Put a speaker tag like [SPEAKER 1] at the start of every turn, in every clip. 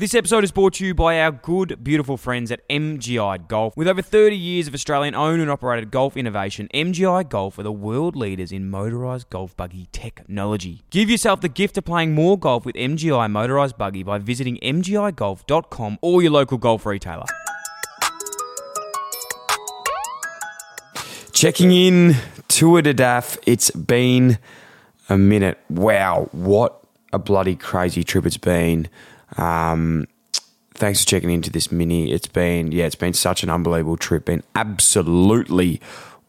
[SPEAKER 1] This episode is brought to you by our good, beautiful friends at MGI Golf. With over 30 years of Australian owned and operated golf innovation, MGI Golf are the world leaders in motorised golf buggy technology. Give yourself the gift of playing more golf with MGI Motorised Buggy by visiting mgigolf.com or your local golf retailer. Checking in, Tour de Daf. It's been a minute. Wow, what a bloody crazy trip it's been. Um, thanks for checking into this mini. It's been yeah, it's been such an unbelievable trip. Been absolutely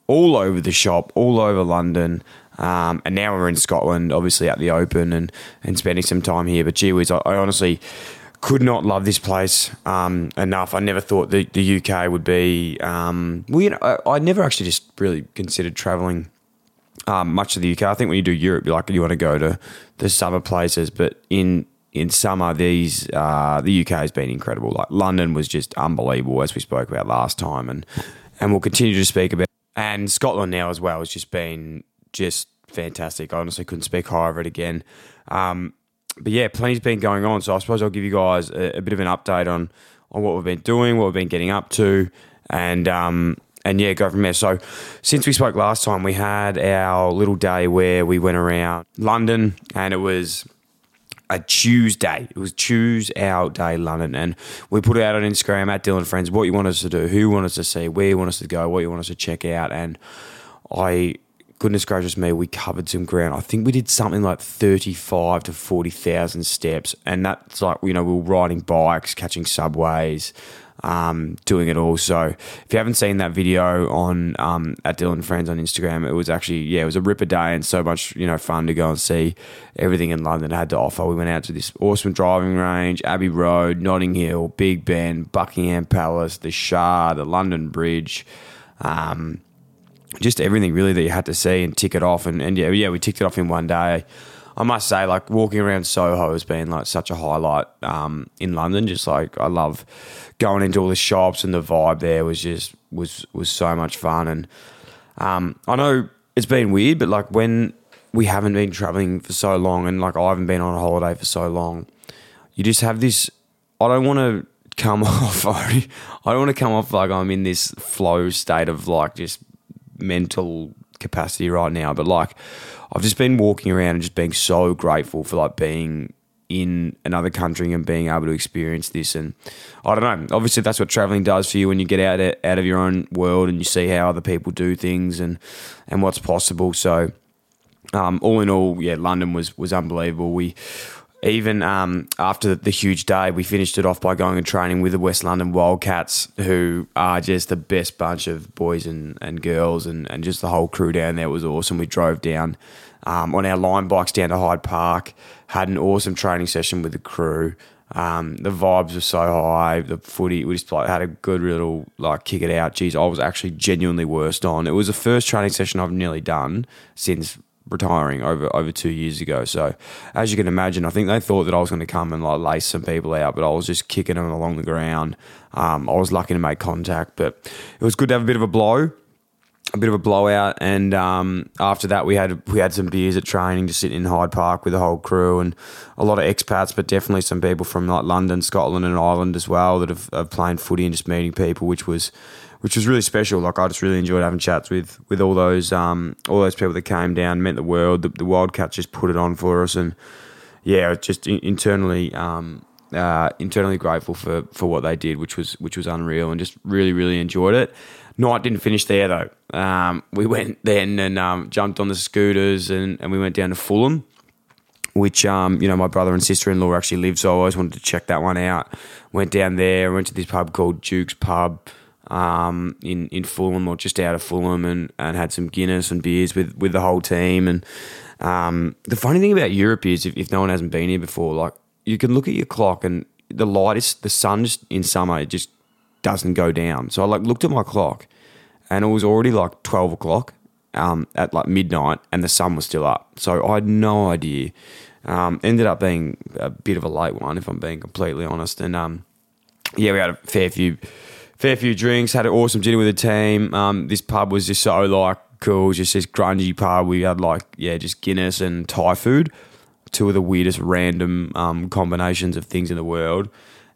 [SPEAKER 1] all over the shop, all over London. Um, and now we're in Scotland, obviously at the Open, and and spending some time here. But gee whiz, I, I honestly could not love this place um, enough. I never thought the, the UK would be. Um, well, you know, I, I never actually just really considered traveling um, much of the UK. I think when you do Europe, you like you want to go to the summer places, but in in summer, these uh, the UK has been incredible. Like London was just unbelievable, as we spoke about last time, and and we'll continue to speak about. And Scotland now as well has just been just fantastic. I honestly couldn't speak higher of it again. Um, but yeah, plenty's been going on. So I suppose I'll give you guys a, a, bit of an update on on what we've been doing, what we've been getting up to, and um, and yeah, go from there. So since we spoke last time, we had our little day where we went around London, and it was a Tuesday. It was Choose Our Day London. And we put it out on Instagram at Dylan Friends what you want us to do, who you want us to see, where you want us to go, what you want us to check out. And I, goodness gracious me, we covered some ground. I think we did something like 35 to 40,000 steps. And that's like, you know, we were riding bikes, catching subways, um, doing it all. So if you haven't seen that video on um, at Dylan Friends on Instagram, it was actually yeah, it was a ripper day and so much you know fun to go and see everything in London had to offer. We went out to this awesome driving range, Abbey Road, Notting Hill, Big Ben, Buckingham Palace, the Shard, the London Bridge. Um, just everything really that you had to see and tick it off and, and yeah yeah we ticked it off in one day I must say, like walking around Soho has been like such a highlight um, in London. Just like I love going into all the shops and the vibe there was just was was so much fun. And um, I know it's been weird, but like when we haven't been traveling for so long, and like I haven't been on a holiday for so long, you just have this. I don't want to come off. I don't want to come off like I'm in this flow state of like just mental capacity right now, but like I've just been walking around and just being so grateful for like being in another country and being able to experience this. And I don't know. Obviously, that's what traveling does for you when you get out of, out of your own world and you see how other people do things and and what's possible. So, um, all in all, yeah, London was was unbelievable. We even um, after the huge day, we finished it off by going and training with the West London Wildcats, who are just the best bunch of boys and, and girls, and, and just the whole crew down there was awesome. We drove down um, on our Lime bikes down to Hyde Park, had an awesome training session with the crew. Um, the vibes were so high. The footy, we just like had a good little like kick it out. Geez, I was actually genuinely worst on. It was the first training session I've nearly done since retiring over over two years ago. So as you can imagine, I think they thought that I was going to come and like lace some people out, but I was just kicking them along the ground. Um, I was lucky to make contact, but it was good to have a bit of a blow. A bit of a blowout, and um, after that, we had we had some beers at training, just sitting in Hyde Park with the whole crew, and a lot of expats, but definitely some people from like London, Scotland, and Ireland as well that have, have played footy and just meeting people, which was which was really special. Like I just really enjoyed having chats with with all those um, all those people that came down, meant the world. The, the Wildcats just put it on for us, and yeah, just internally. Um, uh, internally grateful for, for what they did, which was which was unreal, and just really really enjoyed it. Night didn't finish there though. Um, we went then and um, jumped on the scooters and, and we went down to Fulham, which um, you know my brother and sister in law actually live, so I always wanted to check that one out. Went down there, went to this pub called Duke's Pub um, in in Fulham or just out of Fulham, and, and had some Guinness and beers with with the whole team. And um, the funny thing about Europe is, if, if no one hasn't been here before, like you can look at your clock and the light is the sun just in summer it just doesn't go down. So I like looked at my clock and it was already like twelve o'clock um, at like midnight, and the sun was still up. So I had no idea. Um, ended up being a bit of a late one, if I'm being completely honest. And um, yeah, we had a fair few, fair few drinks. Had an awesome dinner with the team. Um, this pub was just so like cool, just this grungy pub. We had like yeah, just Guinness and Thai food, two of the weirdest random um, combinations of things in the world.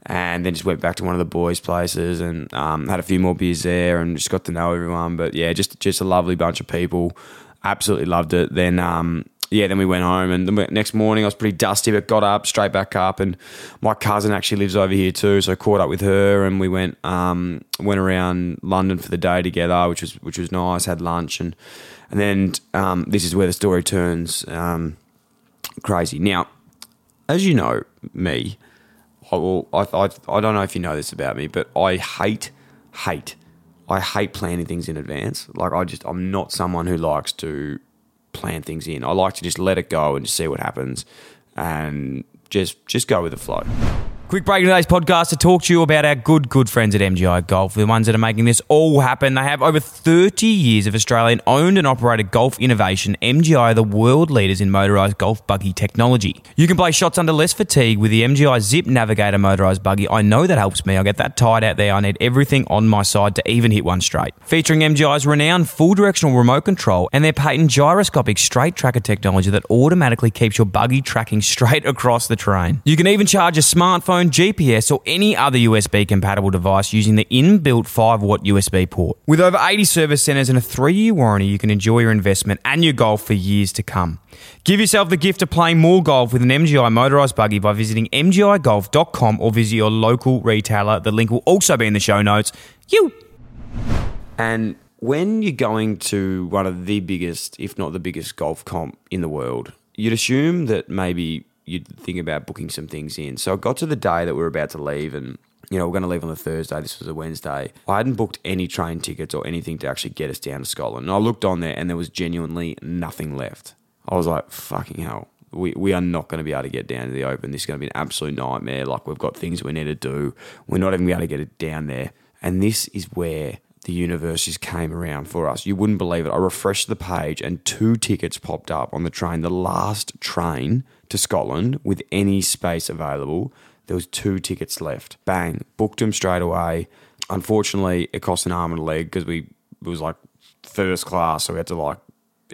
[SPEAKER 1] And then just went back to one of the boys' places and um, had a few more beers there and just got to know everyone. But yeah, just just a lovely bunch of people. Absolutely loved it. Then um, yeah, then we went home, and the next morning I was pretty dusty, but got up straight back up, and my cousin actually lives over here too, so caught up with her, and we went um, went around London for the day together, which was which was nice. Had lunch, and and then um, this is where the story turns um, crazy. Now, as you know, me, I will. I, I I don't know if you know this about me, but I hate hate. I hate planning things in advance. Like I just, I'm not someone who likes to plan things in. I like to just let it go and just see what happens, and just just go with the flow.
[SPEAKER 2] Quick break in today's podcast to talk to you about our good, good friends at MGI Golf, the ones that are making this all happen. They have over 30 years of Australian owned and operated golf innovation. MGI are the world leaders in motorised golf buggy technology. You can play shots under less fatigue with the MGI Zip Navigator motorised buggy. I know that helps me. I get that tied out there. I need everything on my side to even hit one straight. Featuring MGI's renowned full directional remote control and their patent gyroscopic straight tracker technology that automatically keeps your buggy tracking straight across the terrain. You can even charge a smartphone GPS, or any other USB compatible device using the inbuilt 5 watt USB port. With over 80 service centers and a three year warranty, you can enjoy your investment and your golf for years to come. Give yourself the gift of playing more golf with an MGI motorised buggy by visiting mgigolf.com or visit your local retailer. The link will also be in the show notes. You.
[SPEAKER 1] And when you're going to one of the biggest, if not the biggest, golf comp in the world, you'd assume that maybe you'd think about booking some things in. So I got to the day that we were about to leave and you know, we're going to leave on the Thursday. This was a Wednesday. I hadn't booked any train tickets or anything to actually get us down to Scotland. And I looked on there and there was genuinely nothing left. I was like, fucking hell. We, we are not going to be able to get down to the Open. This is going to be an absolute nightmare. Like, we've got things we need to do. We're not even going to get it down there. And this is where the universe just came around for us. You wouldn't believe it. I refreshed the page and two tickets popped up on the train, the last train to Scotland with any space available. There was two tickets left. Bang, booked them straight away. Unfortunately, it cost an arm and a leg because we it was like first class, so we had to like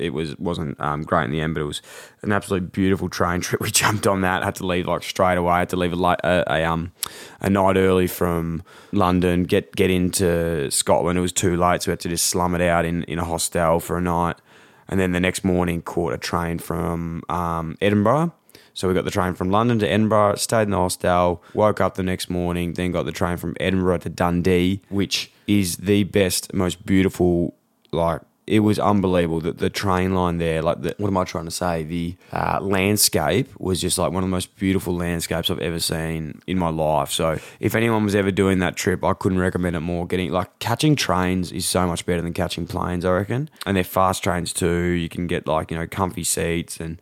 [SPEAKER 1] it was wasn't um, great in the end, but it was an absolute beautiful train trip. We jumped on that. Had to leave like straight away. Had to leave a, a, a um a night early from London. Get get into Scotland. It was too late, so we had to just slum it out in in a hostel for a night. And then the next morning, caught a train from um, Edinburgh so we got the train from London to Edinburgh, stayed in the hostel, woke up the next morning, then got the train from Edinburgh to Dundee, which is the best, most beautiful, like it was unbelievable that the train line there, like the, what am I trying to say? The uh, landscape was just like one of the most beautiful landscapes I've ever seen in my life. So if anyone was ever doing that trip, I couldn't recommend it more. Getting like catching trains is so much better than catching planes, I reckon. And they're fast trains too. You can get like you know comfy seats and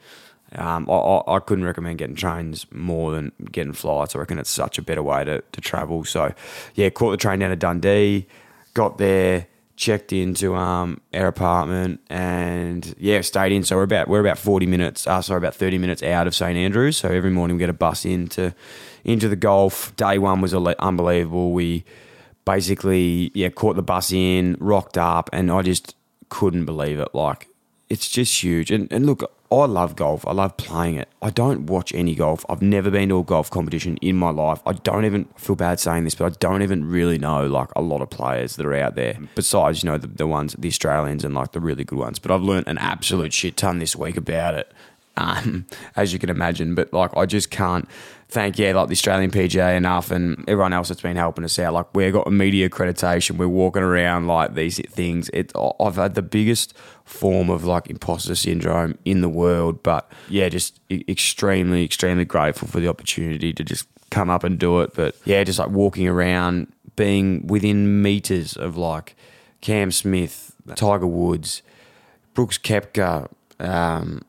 [SPEAKER 1] um, I, I, couldn't recommend getting trains more than getting flights. I reckon it's such a better way to, to travel. So, yeah, caught the train down to Dundee, got there, checked into um, our apartment, and yeah, stayed in. So we're about we're about forty minutes, uh, sorry, about thirty minutes out of St Andrews. So every morning we get a bus into into the golf. Day one was unbelievable. We basically yeah caught the bus in, rocked up, and I just couldn't believe it. Like it's just huge. And and look, I love golf. I love playing it. I don't watch any golf. I've never been to a golf competition in my life. I don't even feel bad saying this, but I don't even really know like a lot of players that are out there. Besides, you know, the, the ones, the Australians and like the really good ones. But I've learned an absolute shit ton this week about it um, as you can imagine. But like, I just can't thank yeah, like the Australian PGA enough, and everyone else that's been helping us out. Like, we've got a media accreditation. We're walking around like these things. It, I've had the biggest form of like imposter syndrome in the world, but yeah, just extremely, extremely grateful for the opportunity to just come up and do it. But yeah, just like walking around, being within meters of like Cam Smith, Tiger Woods, Brooks Koepka. Um,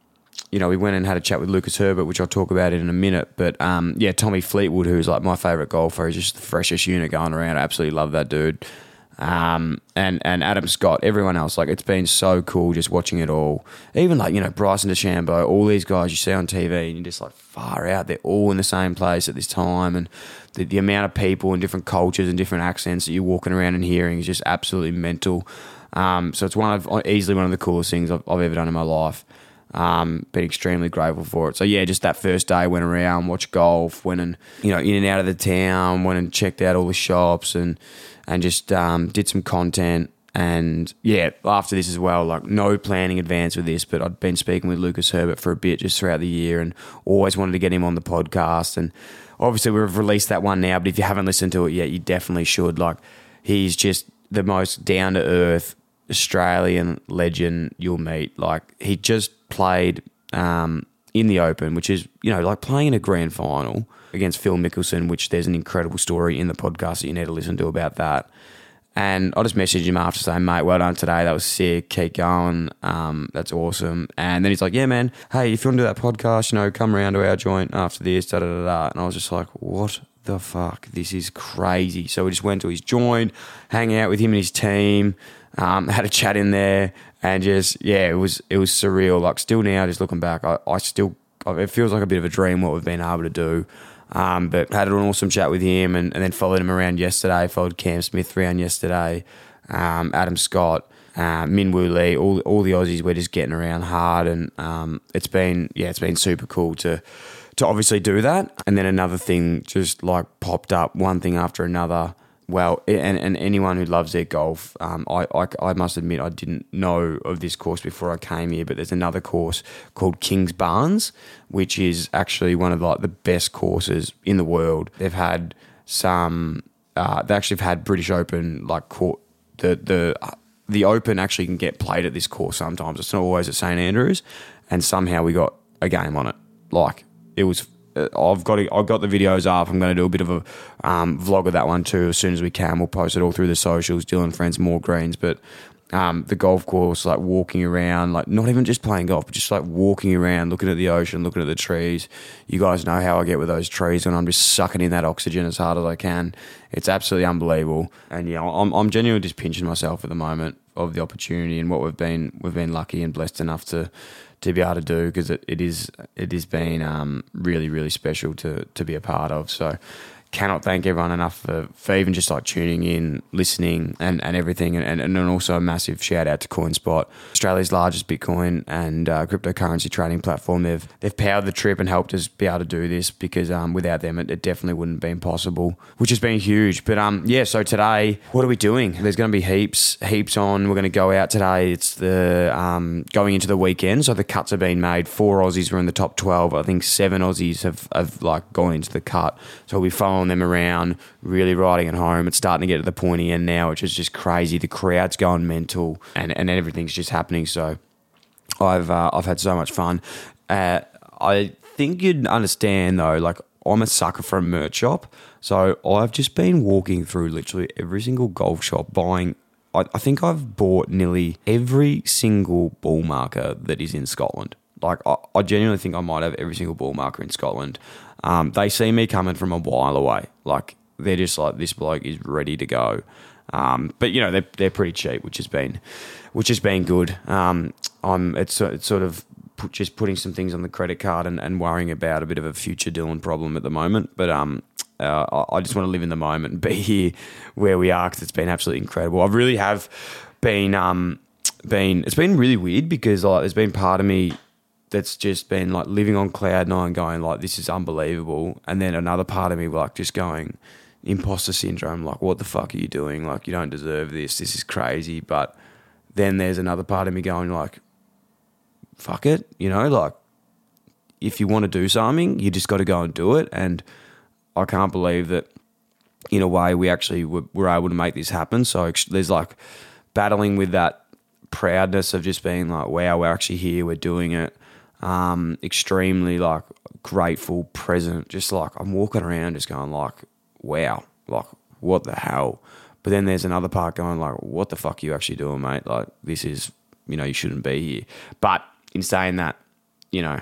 [SPEAKER 1] you know, we went and had a chat with Lucas Herbert, which I'll talk about in a minute. But um, yeah, Tommy Fleetwood, who's like my favourite golfer, he's just the freshest unit going around. I absolutely love that dude. Um, and and Adam Scott, everyone else, like it's been so cool just watching it all. Even like you know Bryson DeChambeau, all these guys you see on TV, and you're just like far out. They're all in the same place at this time, and the, the amount of people and different cultures and different accents that you're walking around and hearing is just absolutely mental. Um, so it's one of easily one of the coolest things I've, I've ever done in my life. Um, been extremely grateful for it. So yeah, just that first day went around, watched golf, went and you know in and out of the town, went and checked out all the shops and and just um, did some content. And yeah, after this as well, like no planning advance with this, but I'd been speaking with Lucas Herbert for a bit just throughout the year and always wanted to get him on the podcast. And obviously, we've released that one now, but if you haven't listened to it yet, you definitely should. Like, he's just the most down to earth Australian legend you'll meet. Like, he just played um, in the Open, which is, you know, like playing in a grand final against Phil Mickelson, which there's an incredible story in the podcast that you need to listen to about that. And I just messaged him after saying, mate, well done today. That was sick. Keep going. Um, that's awesome. And then he's like, yeah, man, hey, if you want to do that podcast, you know, come around to our joint after this, da da da da. And I was just like, what the fuck? This is crazy. So we just went to his joint, hang out with him and his team, um, had a chat in there, and just, yeah, it was it was surreal. Like, still now, just looking back, I, I still, it feels like a bit of a dream what we've been able to do. Um, but had an awesome chat with him and, and then followed him around yesterday, followed Cam Smith around yesterday, um, Adam Scott, uh, Min Woo Lee, all, all the Aussies We're just getting around hard. And um, it's been, yeah, it's been super cool to, to obviously do that. And then another thing just like popped up, one thing after another well, and, and anyone who loves their golf, um, I, I, I, must admit I didn't know of this course before I came here, but there's another course called Kingsbarns, which is actually one of like the best courses in the world. They've had some, uh, they actually have had British Open like court, the the the Open actually can get played at this course sometimes. It's not always at St Andrews, and somehow we got a game on it. Like it was uh, I've got I've got the videos up. I'm going to do a bit of a um, vlog of that one too as soon as we can. We'll post it all through the socials. Dylan Friends More Greens, but um, the golf course, like walking around, like not even just playing golf, but just like walking around, looking at the ocean, looking at the trees. You guys know how I get with those trees, and I'm just sucking in that oxygen as hard as I can. It's absolutely unbelievable, and yeah, I'm I'm genuinely just pinching myself at the moment of the opportunity and what we've been we've been lucky and blessed enough to to be able to do because it, it is it has been um, really really special to to be a part of. So cannot thank everyone enough for, for even just like tuning in, listening, and, and everything. And, and, and also a massive shout out to CoinSpot, Australia's largest Bitcoin and uh, cryptocurrency trading platform. They've they've powered the trip and helped us be able to do this because um, without them, it, it, definitely wouldn't have been possible, which has been huge. But um, yeah, so today, what are we doing? There's going to be heaps, heaps on. We're going to go out today. It's the um, going into the weekend, so the cuts have been made. Four Aussies were in the top 12. I think seven Aussies have, have like gone into the cut. So we'll be following them around, really riding it home. It's starting to get to the pointy end now, which is just crazy. The crowd's going mental, and, and everything's just happening. So I've uh, I've had so much fun. Uh, I think you'd understand though, like I'm a sucker for a merch shop, so I've just been walking through literally every single golf shop buying. I, I think I've bought nearly every single ball marker that is in Scotland. Like I, I genuinely think I might have every single ball marker in Scotland. Um, they see me coming from a while away. Like they're just like this bloke is ready to go. Um, but you know they're they're pretty cheap, which has been which has been good. Um, I'm it's it's sort of put, just putting some things on the credit card and, and worrying about a bit of a future Dylan problem at the moment. But um, uh, I just want to live in the moment and be here where we are because it's been absolutely incredible. I really have been um been it's been really weird because like there's been part of me that's just been like living on cloud nine, going like this is unbelievable, and then another part of me like just going imposter syndrome, like what the fuck are you doing? Like you don't deserve this. This is crazy. But then there's another part of me going like, fuck it, you know, like if you want to do something, you just got to go and do it. And I can't believe that in a way we actually were, were able to make this happen. So there's like battling with that proudness of just being like, wow, we're actually here, we're doing it um, extremely like grateful, present. Just like I'm walking around, just going like, wow, like what the hell. But then there's another part going like, what the fuck are you actually doing, mate? Like this is, you know, you shouldn't be here. But in saying that, you know,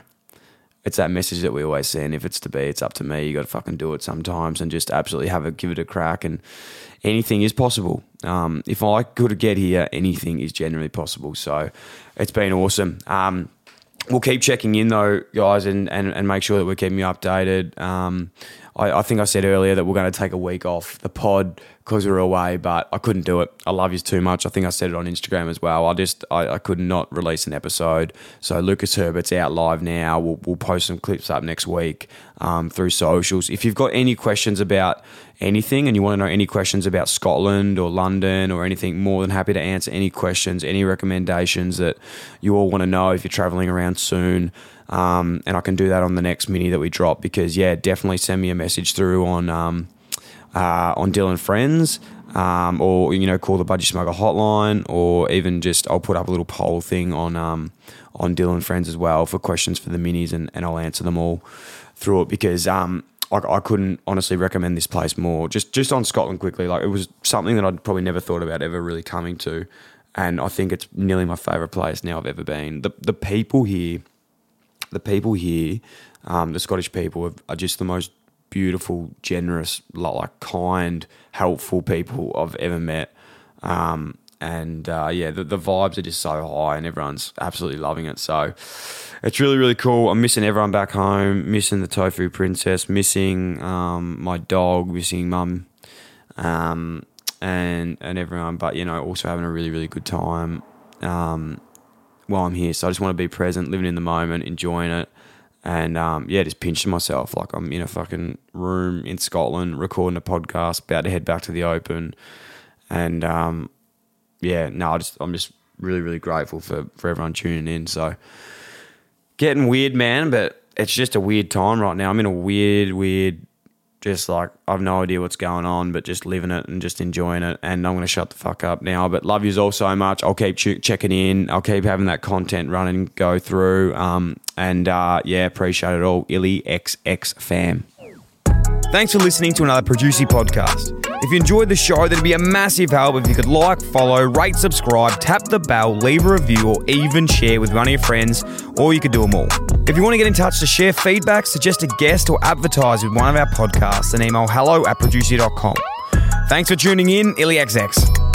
[SPEAKER 1] it's that message that we always send. If it's to be, it's up to me. You got to fucking do it sometimes and just absolutely have a give it a crack. And anything is possible. Um, if I could get here, anything is generally possible. So it's been awesome. Um, we'll keep checking in though, guys, and, and, and make sure that we're keeping you updated. Um, I, I, think I said earlier that we're going to take a week off the pod because we were away, but I couldn't do it. I love you too much. I think I said it on Instagram as well. I just I, I could not release an episode. So Lucas Herbert's out live now. We'll, we'll post some clips up next week um, through socials. If you've got any questions about anything and you want to know any questions about Scotland or London or anything, more than happy to answer any questions, any recommendations that you all want to know if you're traveling around soon. Um, and I can do that on the next mini that we drop because yeah, definitely send me a message through on um, uh, on Dylan Friends. Um, or you know, call the Budgie Smuggler hotline, or even just I'll put up a little poll thing on um, on Dylan Friends as well for questions for the minis, and, and I'll answer them all through it because um, I, I couldn't honestly recommend this place more. Just just on Scotland quickly, like it was something that I'd probably never thought about ever really coming to, and I think it's nearly my favourite place now I've ever been. The the people here the people here, um, the Scottish people, are just the most beautiful, generous, like kind, helpful people I've ever met. Um, and uh, yeah, the, the vibes are just so high, and everyone's absolutely loving it. So it's really, really cool. I'm missing everyone back home, missing the tofu princess, missing um, my dog, missing mum, um, and and everyone. But you know, also having a really, really good time. Um, while I'm here. So I just want to be present, living in the moment, enjoying it. And um, yeah, just pinching myself like I'm in a fucking room in Scotland recording a podcast, about to head back to the Open. And um, yeah, no, I just I'm just really really grateful for for everyone tuning in. So getting weird, man, but it's just a weird time right now. I'm in a weird weird just like I've no idea what's going on, but just living it and just enjoying it. And I'm going to shut the fuck up now. But love yous all so much. I'll keep ch- checking in. I'll keep having that content running, go through. Um, and uh, yeah, appreciate it all. Illy XX fam.
[SPEAKER 2] Thanks for listening to another Producy podcast. If you enjoyed the show, that'd be a massive help if you could like, follow, rate, subscribe, tap the bell, leave a review, or even share with one of your friends, or you could do them all. If you want to get in touch to share feedback, suggest a guest, or advertise with one of our podcasts, then email hello at producer.com. Thanks for tuning in, IllyXX.